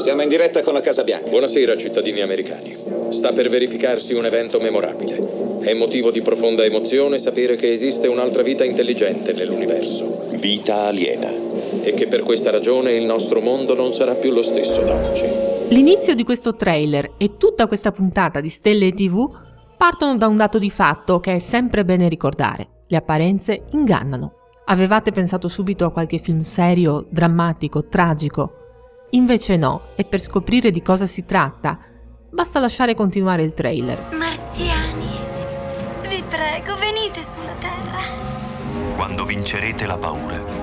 Siamo in diretta con la Casa Bianca. Buonasera, cittadini americani. Sta per verificarsi un evento memorabile. È motivo di profonda emozione sapere che esiste un'altra vita intelligente nell'universo. Vita aliena. E che per questa ragione il nostro mondo non sarà più lo stesso da oggi. L'inizio di questo trailer e tutta questa puntata di Stelle TV partono da un dato di fatto che è sempre bene ricordare. Le apparenze ingannano. Avevate pensato subito a qualche film serio, drammatico, tragico? Invece no, e per scoprire di cosa si tratta, basta lasciare continuare il trailer. Marziani, vi prego, venite sulla Terra. Quando vincerete la paura,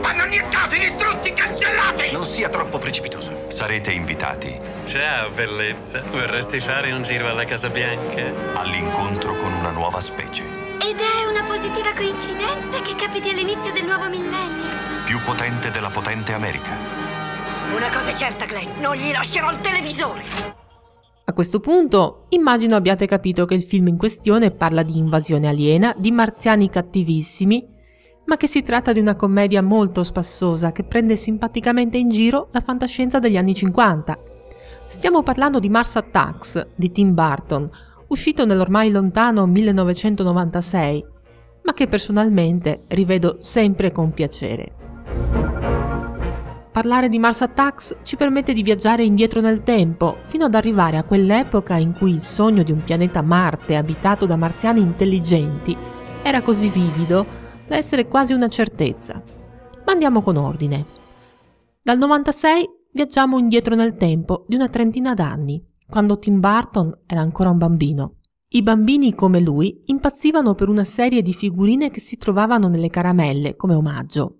Vanno annientati, distrutti, cancellati! Non sia troppo precipitoso. sarete invitati Ciao, bellezza. Vorresti fare un giro alla Casa Bianca? all'incontro con una nuova specie, Ed è una positiva coincidenza che capiti all'inizio del nuovo millennio. più potente della potente America. Una cosa è certa, Glenn, non gli lascerò il televisore. A questo punto, immagino abbiate capito che il film in questione parla di invasione aliena, di marziani cattivissimi, ma che si tratta di una commedia molto spassosa che prende simpaticamente in giro la fantascienza degli anni 50. Stiamo parlando di Mars Attacks di Tim Burton, uscito nell'ormai lontano 1996, ma che personalmente rivedo sempre con piacere. Parlare di Mars Attacks ci permette di viaggiare indietro nel tempo, fino ad arrivare a quell'epoca in cui il sogno di un pianeta Marte abitato da marziani intelligenti era così vivido da essere quasi una certezza. Ma andiamo con ordine. Dal 96 viaggiamo indietro nel tempo di una trentina d'anni, quando Tim Burton era ancora un bambino. I bambini come lui impazzivano per una serie di figurine che si trovavano nelle caramelle come omaggio.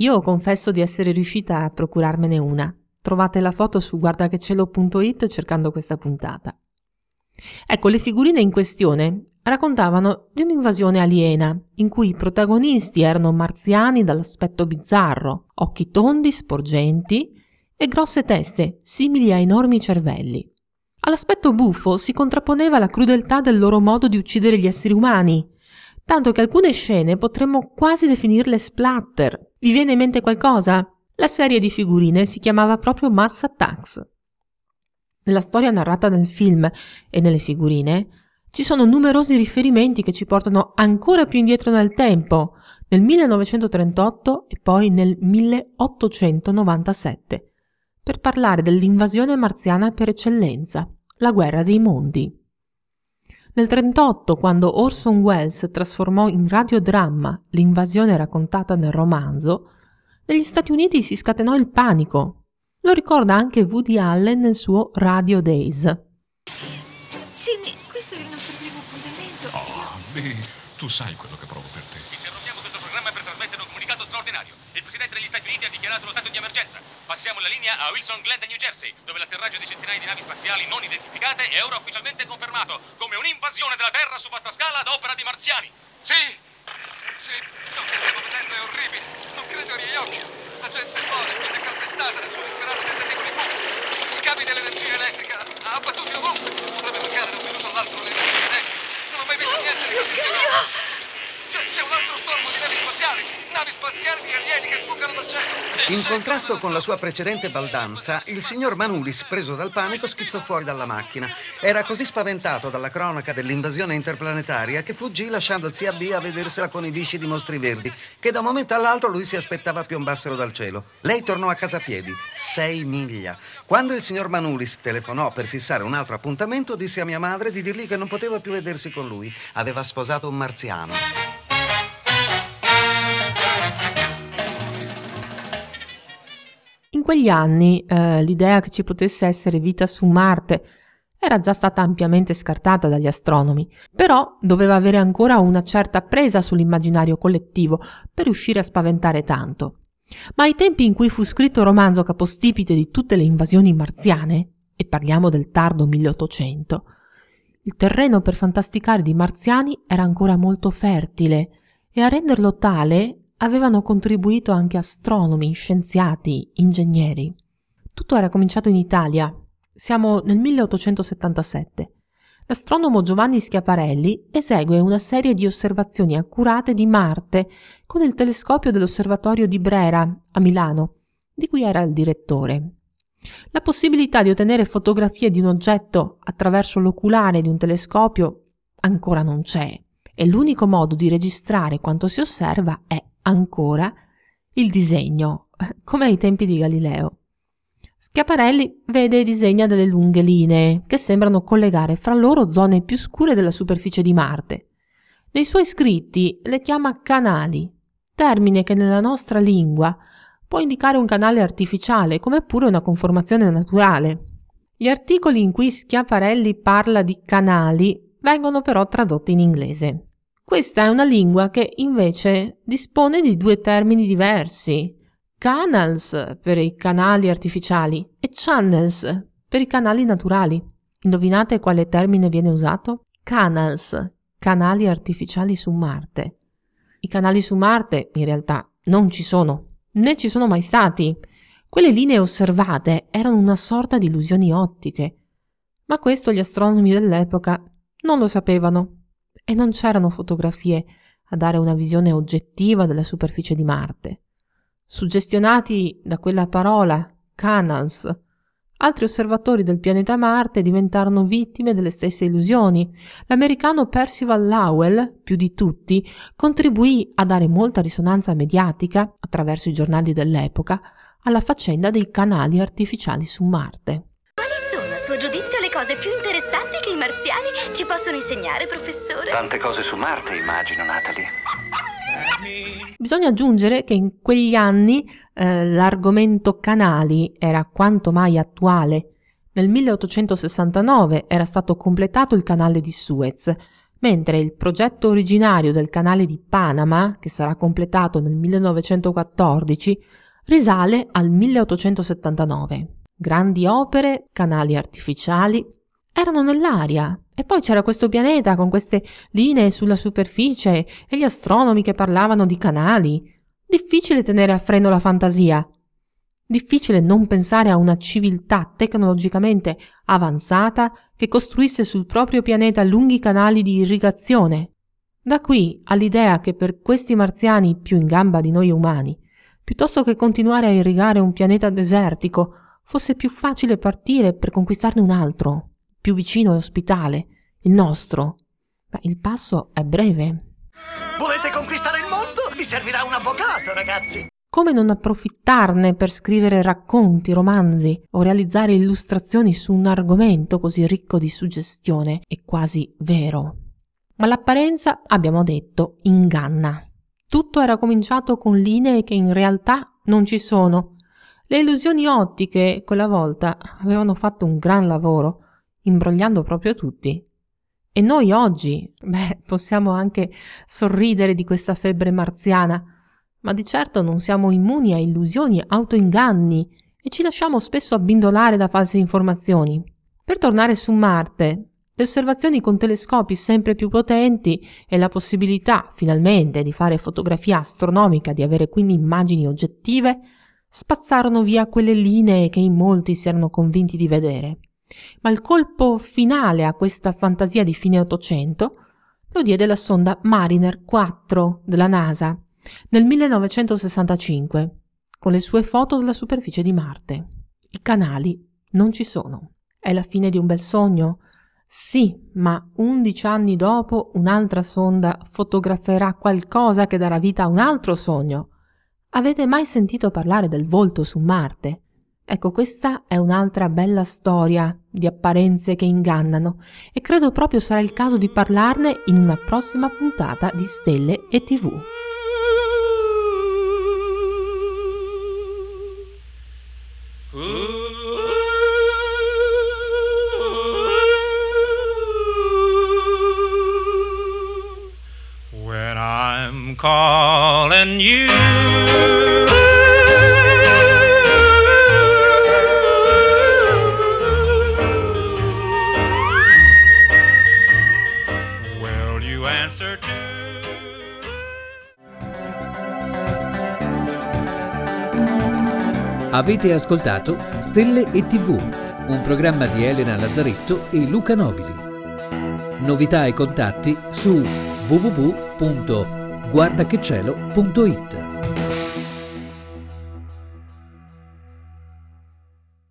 Io confesso di essere riuscita a procurarmene una. Trovate la foto su guardachecielo.it cercando questa puntata. Ecco, le figurine in questione raccontavano di un'invasione aliena, in cui i protagonisti erano marziani dall'aspetto bizzarro, occhi tondi, sporgenti e grosse teste, simili a enormi cervelli. All'aspetto buffo si contrapponeva la crudeltà del loro modo di uccidere gli esseri umani, tanto che alcune scene potremmo quasi definirle splatter. Vi viene in mente qualcosa? La serie di figurine si chiamava proprio Mars Attacks. Nella storia narrata nel film e nelle figurine ci sono numerosi riferimenti che ci portano ancora più indietro nel tempo, nel 1938 e poi nel 1897, per parlare dell'invasione marziana per eccellenza, la guerra dei mondi. Nel 1938, quando Orson Welles trasformò in radiodramma l'invasione raccontata nel romanzo, negli Stati Uniti si scatenò il panico. Lo ricorda anche Woody Allen nel suo Radio Days. Sidney, questo è il nostro primo appuntamento. Oh, Beh, tu sai quello che provo per te. Interrompiamo questo programma per trasmettere un comunicato straordinario. Il Presidente degli Stati Uniti ha dichiarato lo stato di emergenza. Passiamo la linea a Wilson Glen, New Jersey, dove l'atterraggio di centinaia di navi spaziali non identificate è ora ufficialmente confermato come un'invasione della Terra su vasta scala ad opera di marziani. Sì, sì, ciò che stiamo vedendo è orribile. Non credo ai miei occhi. La gente muore, viene calpestata nel suo disperato tentativo di fuga. I cavi dell'energia elettrica abbattuti ovunque. Potrebbe mancare da un minuto all'altro l'energia elettrica. Non ho mai visto niente di così terribile. Navi spaziali di alieni che sbucano dal cielo! In contrasto con la sua precedente baldanza, il signor Manulis, preso dal panico, schizzò fuori dalla macchina. Era così spaventato dalla cronaca dell'invasione interplanetaria che fuggì lasciando zia B a vedersela con i visci di mostri verdi, che da un momento all'altro lui si aspettava piombassero dal cielo. Lei tornò a casa a piedi, sei miglia. Quando il signor Manulis telefonò per fissare un altro appuntamento, disse a mia madre di dirgli che non poteva più vedersi con lui. Aveva sposato un marziano. Quegli anni eh, l'idea che ci potesse essere vita su Marte era già stata ampiamente scartata dagli astronomi, però doveva avere ancora una certa presa sull'immaginario collettivo per riuscire a spaventare tanto. Ma ai tempi in cui fu scritto il romanzo capostipite di tutte le invasioni marziane, e parliamo del tardo 1800, il terreno per fantasticare di marziani era ancora molto fertile e a renderlo tale avevano contribuito anche astronomi, scienziati, ingegneri. Tutto era cominciato in Italia. Siamo nel 1877. L'astronomo Giovanni Schiaparelli esegue una serie di osservazioni accurate di Marte con il telescopio dell'osservatorio di Brera, a Milano, di cui era il direttore. La possibilità di ottenere fotografie di un oggetto attraverso l'oculare di un telescopio ancora non c'è e l'unico modo di registrare quanto si osserva è ancora il disegno, come ai tempi di Galileo. Schiaparelli vede e disegna delle lunghe linee che sembrano collegare fra loro zone più scure della superficie di Marte. Nei suoi scritti le chiama canali, termine che nella nostra lingua può indicare un canale artificiale come pure una conformazione naturale. Gli articoli in cui Schiaparelli parla di canali vengono però tradotti in inglese. Questa è una lingua che invece dispone di due termini diversi, canals per i canali artificiali e channels per i canali naturali. Indovinate quale termine viene usato? Canals, canali artificiali su Marte. I canali su Marte in realtà non ci sono, né ci sono mai stati. Quelle linee osservate erano una sorta di illusioni ottiche. Ma questo gli astronomi dell'epoca non lo sapevano e non c'erano fotografie a dare una visione oggettiva della superficie di Marte. Suggestionati da quella parola, canals, altri osservatori del pianeta Marte diventarono vittime delle stesse illusioni. L'americano Percival Lowell, più di tutti, contribuì a dare molta risonanza mediatica, attraverso i giornali dell'epoca, alla faccenda dei canali artificiali su Marte. Suo giudizio, le cose più interessanti che i marziani ci possono insegnare, professore? Tante cose su Marte, immagino, Natalie. Bisogna aggiungere che in quegli anni eh, l'argomento canali era quanto mai attuale. Nel 1869 era stato completato il canale di Suez, mentre il progetto originario del canale di Panama, che sarà completato nel 1914, risale al 1879. Grandi opere, canali artificiali, erano nell'aria. E poi c'era questo pianeta con queste linee sulla superficie e gli astronomi che parlavano di canali. Difficile tenere a freno la fantasia. Difficile non pensare a una civiltà tecnologicamente avanzata che costruisse sul proprio pianeta lunghi canali di irrigazione. Da qui all'idea che per questi marziani più in gamba di noi umani, piuttosto che continuare a irrigare un pianeta desertico, fosse più facile partire per conquistarne un altro più vicino e ospitale, il nostro. Beh, il passo è breve. Volete conquistare il mondo? Vi servirà un avvocato, ragazzi. Come non approfittarne per scrivere racconti, romanzi o realizzare illustrazioni su un argomento così ricco di suggestione e quasi vero? Ma l'apparenza, abbiamo detto, inganna. Tutto era cominciato con linee che in realtà non ci sono. Le illusioni ottiche quella volta avevano fatto un gran lavoro imbrogliando proprio tutti. E noi oggi, beh, possiamo anche sorridere di questa febbre marziana, ma di certo non siamo immuni a illusioni, autoinganni e ci lasciamo spesso abbindolare da false informazioni. Per tornare su Marte, le osservazioni con telescopi sempre più potenti e la possibilità, finalmente, di fare fotografia astronomica, di avere quindi immagini oggettive, spazzarono via quelle linee che in molti si erano convinti di vedere. Ma il colpo finale a questa fantasia di fine Ottocento lo diede la sonda Mariner 4 della NASA nel 1965 con le sue foto della superficie di Marte. I canali non ci sono. È la fine di un bel sogno? Sì, ma 11 anni dopo un'altra sonda fotograferà qualcosa che darà vita a un altro sogno. Avete mai sentito parlare del volto su Marte? Ecco, questa è un'altra bella storia di apparenze che ingannano e credo proprio sarà il caso di parlarne in una prossima puntata di Stelle e TV. I'm calling you Avete ascoltato Stelle e TV, un programma di Elena Lazzaretto e Luca Nobili. Novità e contatti su www.guardachecielo.it